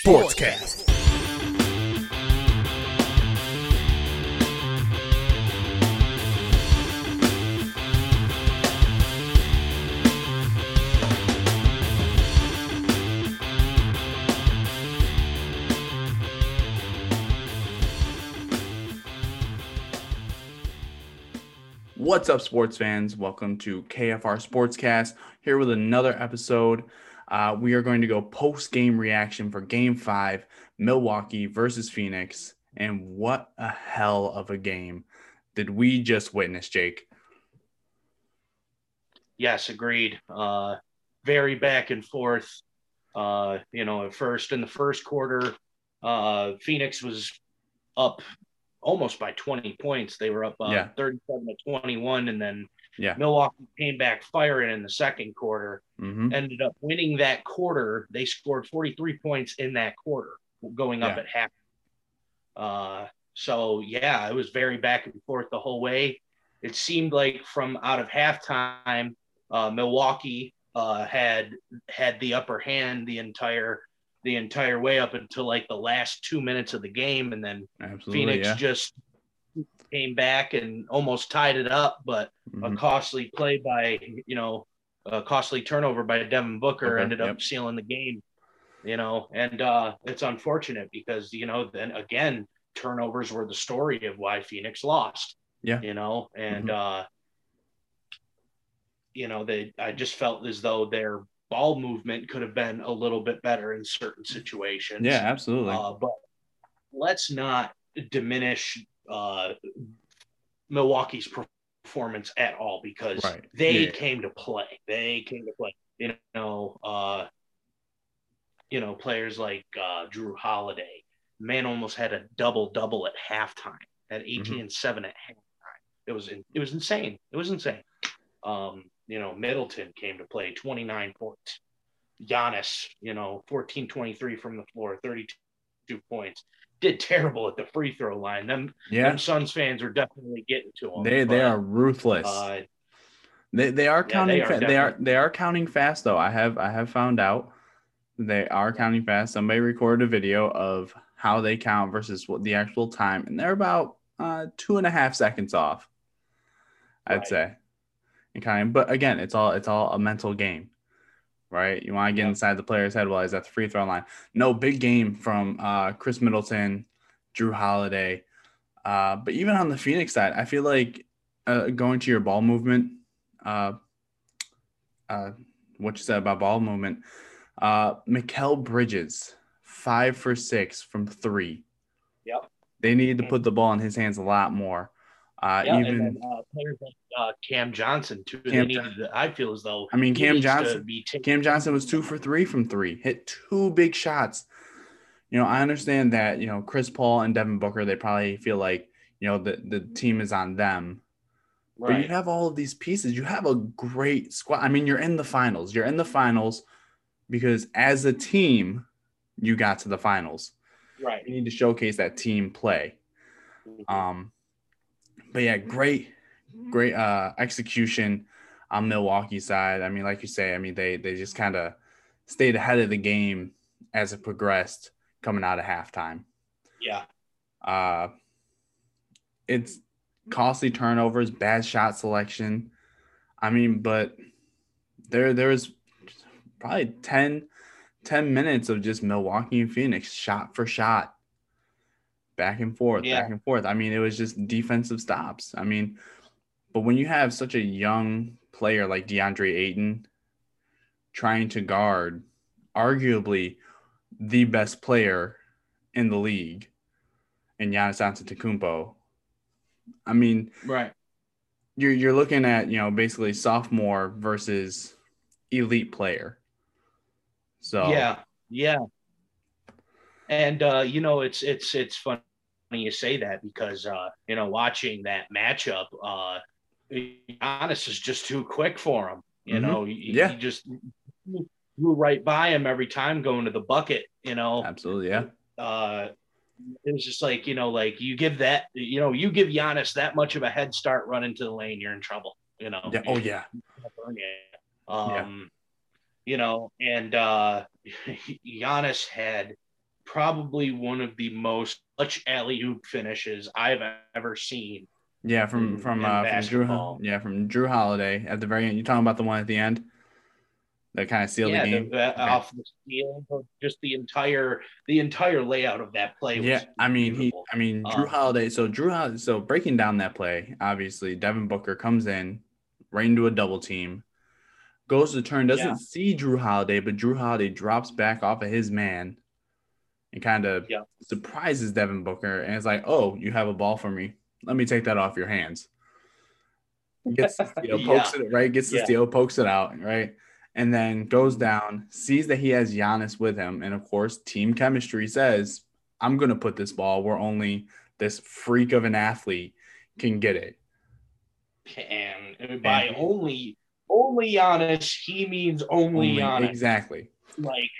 Sportscast. What's up, sports fans? Welcome to KFR Sportscast. Here with another episode. Uh, we are going to go post game reaction for game five, Milwaukee versus Phoenix. And what a hell of a game did we just witness, Jake? Yes, agreed. Uh, very back and forth. Uh, you know, at first in the first quarter, uh, Phoenix was up almost by 20 points. They were up uh, Yeah. 37 to 21, and then Yeah. Milwaukee came back firing in the second quarter. hmm Ended up winning that quarter. They scored 43 points in that quarter, going up Yeah. at half. Uh, so yeah, it was very back and forth the whole way. It seemed like from out of halftime, uh, Milwaukee uh, had had the upper hand the entire the entire way up until like the last two minutes of the game, and then Absolutely. Phoenix yeah. just came back and almost tied it up, but a Mhm. costly play by you know a costly turnover by Devin Booker Booker, ended up sealing the game. You know, and uh, it's unfortunate because you know then again turnovers were the story of why Phoenix lost. Yeah. You know, and Mm-hmm. uh, you know they I just felt as though their ball movement could have been a little bit better in certain situations. Yeah, absolutely. Uh, but let's not diminish uh, Milwaukee's performance at all because Right. they Yeah. came to play. They came to play. You know, uh, you know, players like uh, Jrue Holiday, man, almost had a double double at halftime, at 18 Mm-hmm. and seven at halftime. It was in, it was insane. It was insane. Um, you know, Middleton came to play 29 points. Giannis, you know, 14 23 from the floor, 32 points. Did terrible at the free throw line. Them, yeah. them Suns fans are definitely getting to them. They they are ruthless. Uh, They they are Yeah, counting. they are fa- they are they are counting fast though. I have I have found out they are counting fast. Somebody recorded a video of how they count versus what the actual time, and they're about uh, two and a half seconds off. I'd Right. say, and kind of, but again, it's all it's all a mental game, right? You want to get Yep. inside the player's head while he's at the free throw line. No big game from uh, Khris Middleton, Jrue Holiday, uh, but even on the Phoenix side, I feel like uh, going to your ball movement uh, uh, what you said about ball movement. Uh, Mikal Bridges, five for six from three. Yep. They need to put the ball in his hands a lot more. Uh, yeah, even, then, uh, players like uh, Cam Johnson too. Cam they needed. To, I feel as though I mean, Cam Johnson- Cam Johnson was two for three from three, hit two big shots. You know, I understand that, you know, Chris Paul and Devin Booker, they probably feel like, you know, the, the team is on them. But you have all of these pieces. You have a great squad. I mean, you're in the finals. You're in the finals because as a team, you got to the finals. right. You need to showcase that team play. Um, but yeah, great, great uh, execution on Milwaukee side. I mean, like you say, I mean they they just kind of stayed ahead of the game as it progressed coming out of halftime. yeah. Uh, it's costly turnovers, bad shot selection. I mean, but there there was probably 10, 10 minutes of just Milwaukee and Phoenix shot for shot, back and forth, Yeah. back and forth. I mean, it was just defensive stops. I mean, but when you have such a young player like DeAndre Ayton trying to guard arguably the best player in the league in Giannis Antetokounmpo, I mean, Right. you're you're looking at you know basically sophomore versus elite player. So Yeah, yeah. And uh, you know, it's it's it's funny you say that because uh, you know, watching that matchup, uh Giannis is just too quick for him. You Mhm. know, he, Yeah. he just flew right by him every time going to the bucket, you know. absolutely, yeah, Uh it was just like, you know, like you give that, you know, you give Giannis that much of a head start running to the lane, you're in trouble, you know. yeah. Oh yeah. Um, you know, and uh Giannis had probably one of the most clutch alley oop finishes I've ever seen. Yeah, from in- from in uh, from Jrue. Yeah, from Jrue Holiday at the very end. You're talking about the one at the end that kind of sealed yeah, the game? the- Okay. off the steal, just the entire the entire layout of that play. Yeah, I mean he. I mean Jrue Um, Holiday. So Jrue Holiday. So breaking down that play, obviously Devin Booker comes in right into a double team, goes to turn, doesn't Yeah. see Jrue Holiday, but Jrue Holiday drops back off of his man, and kind of Yeah. surprises Devin Booker, and it's like, oh, you have a ball for me. Let me take that off your hands. Gets the steal, pokes it right, gets the Yeah. steal, pokes it out, right, and then goes mm-hmm. down, sees that he has Giannis with him, and of course, team chemistry says, "I'm gonna put this ball where only this freak of an athlete can get it." and by And- only only Giannis, he means only, Giannis. exactly. Like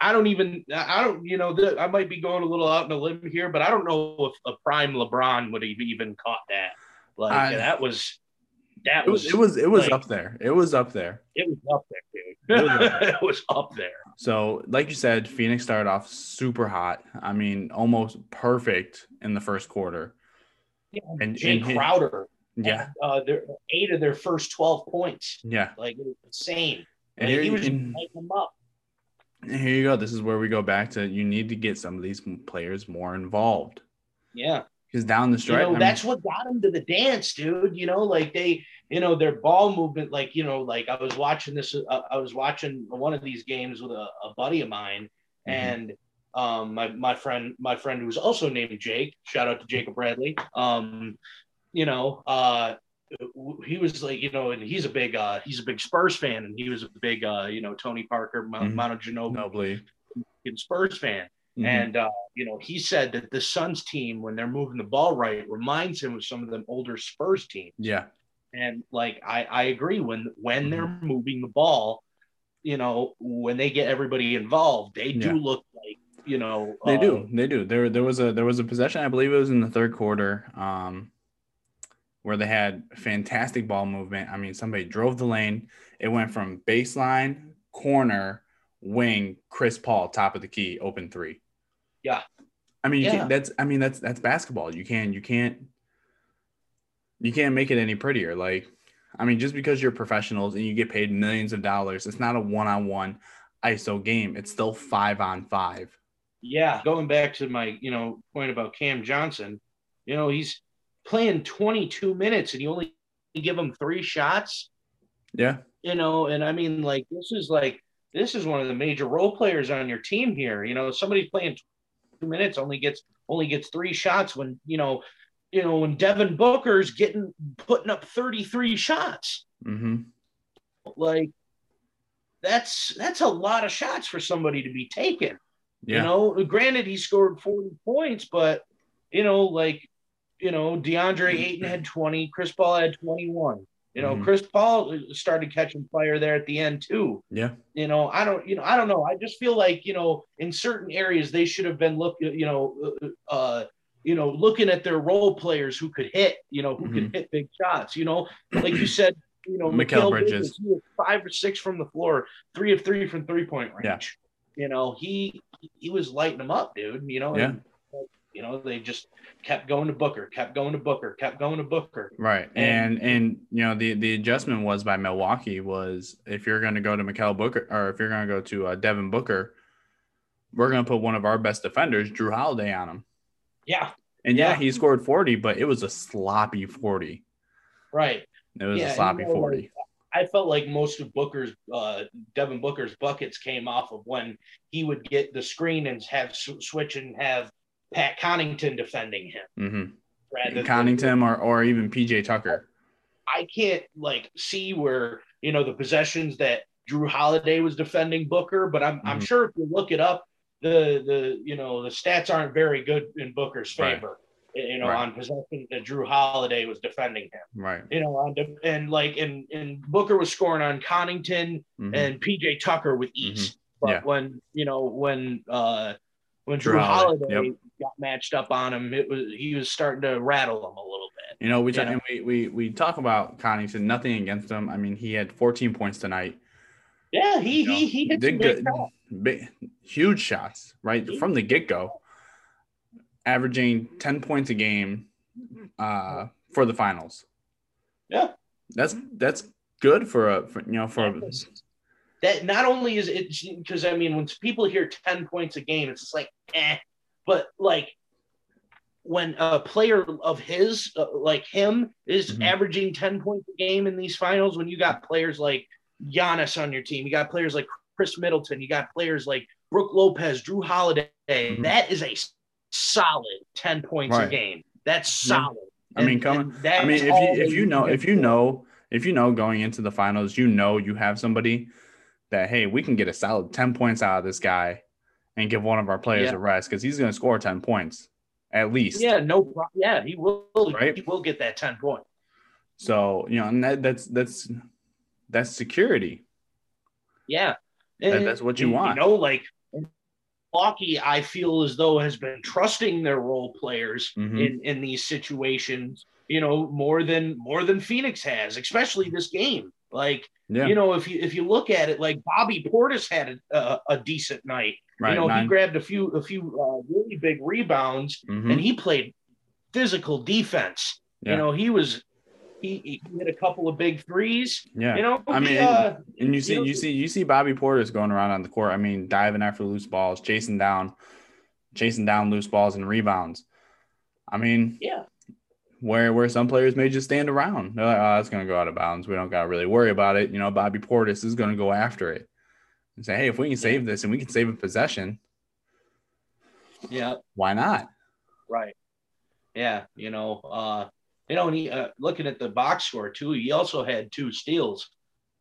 I don't even I don't you know the, I might be going a little out on a limb here, but I don't know if a prime LeBron would have even caught that. Like I- that was that It was was it was it was like- up there. It was up there. it was up there, It dude. was up there. it was up there. So, like you said, Phoenix started off super hot. I mean, almost perfect in the first quarter. Yeah, And- Jae and Crowder, Yeah, uh, their eight of their first twelve points. yeah. Like it was insane. And Like, he was just and- lighting them up. Here you go. This is where we go back to you need to get some of these players more involved Yeah. because down the You stretch, know, I mean, that's what got them to the dance, dude. You know, like they, you know, their ball movement, like, you know, like I was watching this, uh, I was watching one of these games with a, a buddy of mine Mhm. and um, my, my friend, my friend who's also named Jake, shout out to Jacob Bradley. Um, you know, uh, he was like, you know, and he's a big, uh, he's a big Spurs fan, and he was a big, uh, you know, Tony Parker, Mhm. Ginobili. Spurs fan. Mhm. And uh, you know, he said that the Suns team, when they're moving the ball right, reminds him of some of them older Spurs teams. yeah, And like I, I agree when when Mm-hmm. they're moving the ball, you know, when they get everybody involved, they do Yeah. look like you know they uh, do. They do. There, there was a there was a possession. I believe it was in the third quarter, um, where they had fantastic ball movement. I mean, somebody drove the lane. It went from baseline, corner, wing, Chris Paul, top of the key, open three. Yeah. I mean, you Yeah. can't. That's. I mean, that's that's basketball. You can. You can't. You can't make it any prettier. Like, I mean, just because you're professionals and you get paid millions of dollars, it's not a one-on-one ISO game. It's still five on five. Yeah, going back to my you know point about Cam Johnson, you know he's playing 22 minutes and you only give him three shots. Yeah. you know, and I mean, like, this is like, this is one of the major role players on your team here. You know, somebody playing two minutes, only gets only gets three shots when, you know, you know, when Devin Booker's getting putting up 33 shots. Mm-hmm. Like that's that's a lot of shots for somebody to be taken. Yeah. You know, granted he scored 40 points, but you know, like, you know, DeAndre mm-hmm. Ayton had 20, Chris Paul had 21. You know, Mhm. Chris Paul uh, started catching fire there at the end too. Yeah. You know, I don't, you know, I don't know. I just feel like, you know, in certain areas they should have been look, uh, you know, uh, uh, you know, looking at their role players who could hit, you know, who could mm-hmm. hit big shots. You know, like you said, you know, Mikal Bridges. Was five or six from the floor, three of three from three point range. Yeah. You know, he he was lighting them up, dude. You know, Yeah. and, you know, they just kept going to Booker, kept going to Booker, kept going to Booker. Right. And and you know the the adjustment was by Milwaukee was if you're going to go to Mikel Booker or if you're going to go to uh, Devin Booker, we're going to put one of our best defenders, Jrue Holiday, on him. Yeah, And yeah, Yeah. he scored 40, but it was a sloppy 40. right. It was Yeah, a you sloppy know, 40. I felt like most of Booker's, uh, Devin Booker's buckets came off of when he would get the screen and have sw- switch and have Pat Connaughton defending him. Mm-hmm. Connaughton or, or even PJ Tucker. I can't like see where you know the possessions that Jrue Holiday was defending Booker, but I'm I'm Mhm. sure if you look it up, the the you know the stats aren't very good in Booker's Right. favor. You know, Right. on possession that Jrue Holiday was defending him. Right. You know, on the, and like and and Booker was scoring on Connaughton Mhm. and PJ Tucker with ease. But Yeah. when you know when uh when Jrue Jrue, Holiday, yep. got matched up on him, it was he was starting to rattle him a little bit. You know, we, You talk, know? and we we we talk about Connaughton, nothing against him. I mean, he had 14 points tonight. Yeah, he You know, he he hit did good, big, huge shots right from the get go, averaging ten points a game uh, for the finals. Yeah. That's that's good for a for, you know for a, that not only is it because I mean when people hear 10 points a game, it's just like eh, but like when a player of his uh, like him is Mhm. averaging 10 points a game in these finals, when you got players like Giannis on your team, you got players like Khris Middleton, you got players like Brook Lopez, Jrue Holiday, Mhm. that is a solid 10 points a game. That's Yeah. solid. I mean, coming. I mean, if you if you know if you know if you know going into the finals, you know you have somebody that hey, we can get a solid ten points out of this guy, and give one of our players Yeah. a rest because he's going to score ten points at least. Yeah, no problem. Yeah, he will. Right. He will get that ten point. So you know, and that, that's that's that's security. Yeah, That- that's what you want. You know, like Milwaukee, I feel as though has been trusting their role players Mhm. in in these situations. You know, more than more than Phoenix has, especially this game. Like, Yeah. you know, if you if you look at it, like Bobby Portis had a, a, a decent night. right. you know, he grabbed a few a few uh, really big rebounds, mhm, and he played physical defense. Yeah. You know, he was he, he hit a couple of big threes. yeah. You know, I mean, uh, And you see, know, you see, you see Bobby Portis going around on the court. I mean, diving after loose balls, chasing down, chasing down loose balls and rebounds. I mean, yeah, where where some players may just stand around. They're like, oh, it's gonna go out of bounds. We don't gotta really worry about it. You know, Bobby Portis is gonna go after it and say, hey, if we can save this and we can save a possession, yeah, why not? right. Yeah, you know, uh, you know, and he uh, looking at the box score too. He also had two steals.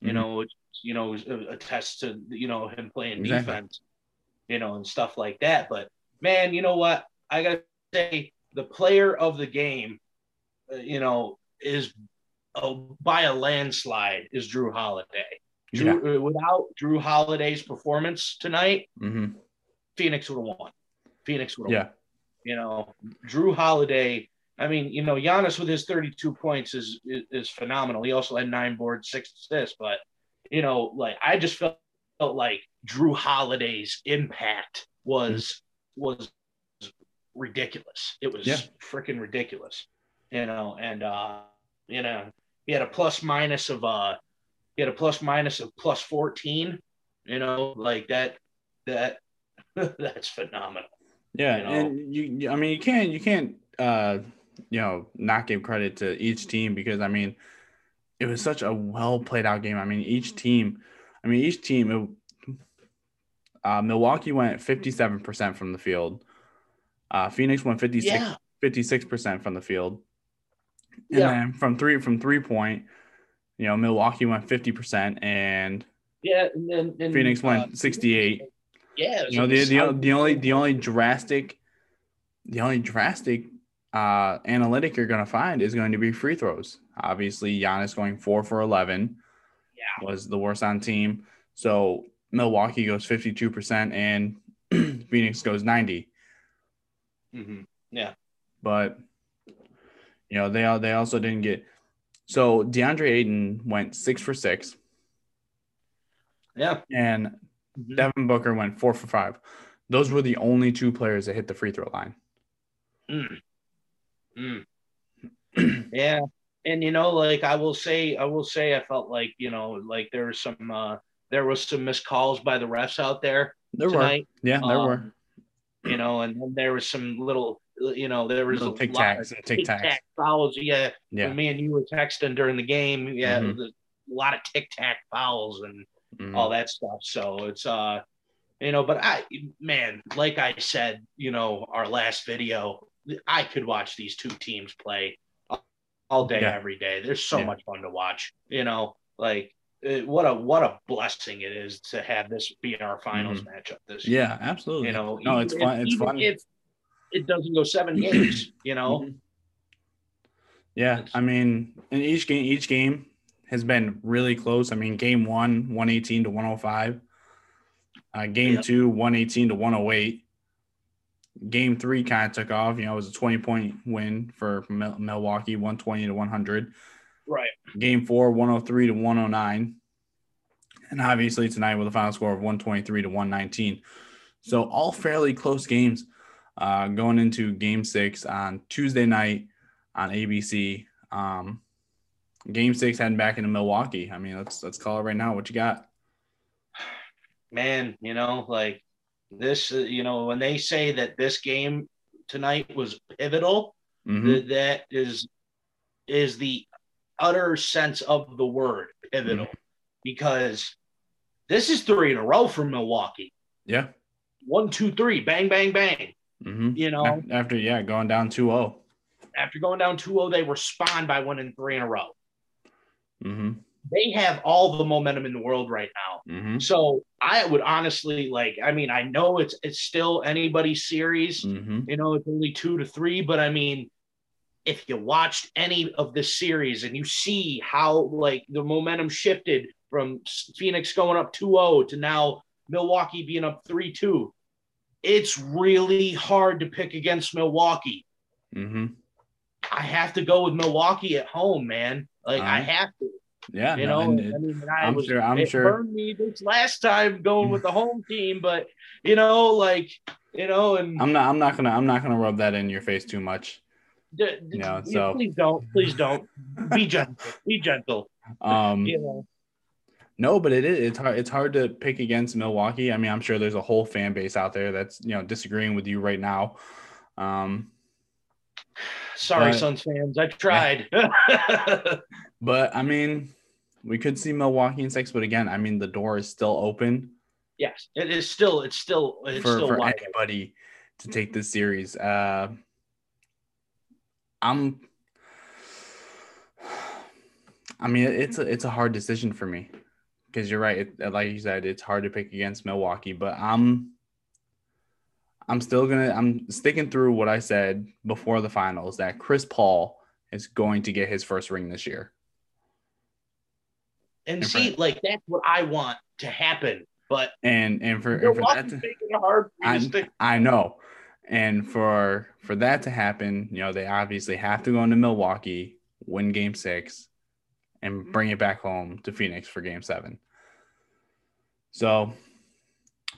You Mhm. know, you know, was a, test to you know him playing Exactly. defense. You know, and stuff like that. But man, you know what? I gotta say, the player of the game, uh, you know, is uh, by a landslide is Jrue Holiday. Jrue, uh, without Jrue Holiday's performance tonight, hmm Phoenix would have won. Phoenix would have Yeah. you know, Jrue Holiday. I mean, you know, Giannis with his 32 points is, is is phenomenal. He also had nine boards, six assists. But you know, like I just felt, felt like Jrue Holiday's impact was was ridiculous. It was Yeah. freaking ridiculous. You know, and uh, you know, he had a plus minus of uh he had a plus minus of plus 14. You know, like that that that's phenomenal. Yeah, you know? and you, you- I mean, you can't, you can't, uh, you know, not give credit to each team because I mean, it was such a well played out game. I mean, each team, I mean, each team, it, uh, Milwaukee went 57% from the field. Uh, Phoenix went 56, Yeah. 56% from the field. And Yeah. then from three, from three point, you know, Milwaukee went 50% and Yeah, and then and, Phoenix uh, went 68. Yeah, You know, the, the, the only the only drastic the only drastic uh analytic you're gonna find is going to be free throws. Obviously, Giannis going four for eleven Yeah. was the worst on team. So Milwaukee goes 52% and Phoenix goes 90. Mhm. Yeah, but you know, they they also didn't get so DeAndre Ayton went six for six yeah. and Mhm. Devin Booker went four for five. Those were the only two players that hit the free throw line. Mm. Mm. yeah, and you know, like I will say, I will say, I felt like you know, like there was some, uh there was some missed calls by the refs out there There were. tonight. Yeah, there Um, were. You know, and then there was some little, you know, there was Little a tic lot of tacs and tic tacs. tic-tac fouls. Yeah, Yeah. when me and you were texting during the game. Yeah, Mhm. a lot of tic tac fouls and Mhm. all that stuff. So it's uh you know, but I man, like I said, you know, our last video, I could watch these two teams play all day, Yeah. every day. They're so Yeah. much fun to watch. You know, like what a what a blessing it is to have this be our finals matchup this year. Mm-hmm. Yeah, absolutely. You know, no, it's fun. It's fun. If it doesn't go seven games, you know. Mhm. Yeah, I mean, in each game, each game has been really close. I mean, game one, one eighteen to one hundred five. Uh, game Yep. two, one eighteen to one hundred eight. Game three kind of took off. You know, it was a twenty point win for Mil- Milwaukee, one twenty to one hundred. Right. Game four, 103 to 109. and obviously tonight with a final score of 123 to 119. So all fairly close games uh, going into Game Six on Tuesday night on ABC. Um, game Six heading back into Milwaukee. I mean, let's let's call it right now. What you got? Man, you know, like this. Uh, you know, when they say that this game tonight was pivotal, mm-hmm. th- that is is the utter sense of the word pivotal, mm-hmm. because this is three in a row for Milwaukee. Yeah. One, two, three, bang, bang, bang. Mm-hmm. You know, after, yeah, going down 2 0. After going down 2 0, they were spawned by winning three in a row. Mm-hmm. They have all the momentum in the world right now. Mm-hmm. So I would honestly like, I mean, I know it's it's still anybody's series, mm-hmm. you know, it's only two to three, but I mean, if you watched any of this series and you see how like the momentum shifted from Phoenix going up 2-0 to now Milwaukee being up 3-2, it's really hard to pick against Milwaukee. Mm-hmm. I have to go with Milwaukee at home, man. Like I uh-huh. have to. Yeah, you no, know, I mean, I am was, sure. I'm it sure. Burned me this last time going with the home team, but you know, like you know, and I'm not. I'm not gonna. I'm not gonna rub that in your face too much. D- d- no, so please don't. Please don't. Be gentle. Be gentle. Um, you know. No, but it is. It's hard. It's hard to pick against Milwaukee. I mean, I'm sure there's a whole fan base out there that's you know disagreeing with you right now. Um, Sorry, but, Suns fans. I tried. but I mean, we could see Milwaukee in six. But again, I mean, the door is still open. Yes, it is still. It's still. It's for still for anybody to take this series. Uh, I'm. I mean, it's a it's a hard decision for me because you're right. It, uh, like you said, it's hard to pick against Milwaukee, but I'm I'm still gonna I'm sticking through what I said before the finals that Chris Paul is going to get his first ring this year. And, and see, for, like that's what I want to happen. But and and for, and for that to, hard I, I know. And for for that to happen, you know, they obviously have to go into Milwaukee, win game six, and bring it back home to Phoenix for game seven. So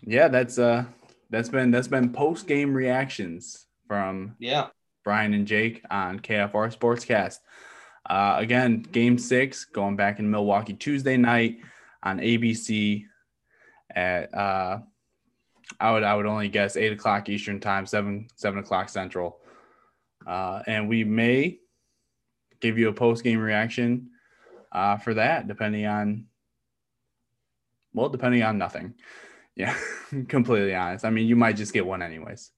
yeah, that's uh that's been that's been post game reactions from yeah Brian and Jake on KFR Sportscast. Uh, again, Game Six going back in Milwaukee Tuesday night on ABC at uh, I would I would only guess eight o'clock Eastern time, seven seven o'clock Central, uh, and we may give you a post game reaction uh, for that, depending on well, depending on nothing. Yeah, completely honest. I mean, you might just get one anyways.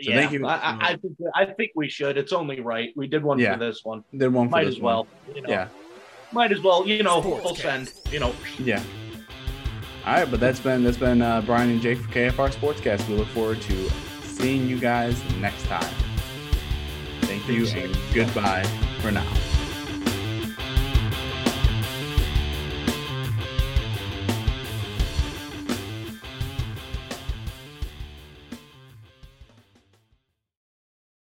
So yeah, thank you. I, I, think I think we should. It's only right. We did one yeah. for this one. Did one. might as well. You know, yeah. Might as well. You know, full send. You know. Yeah. All right, but that's been that's been uh, Brian and Jake for KFR Sportscast. We look forward to seeing you guys next time. Thank you and goodbye for now.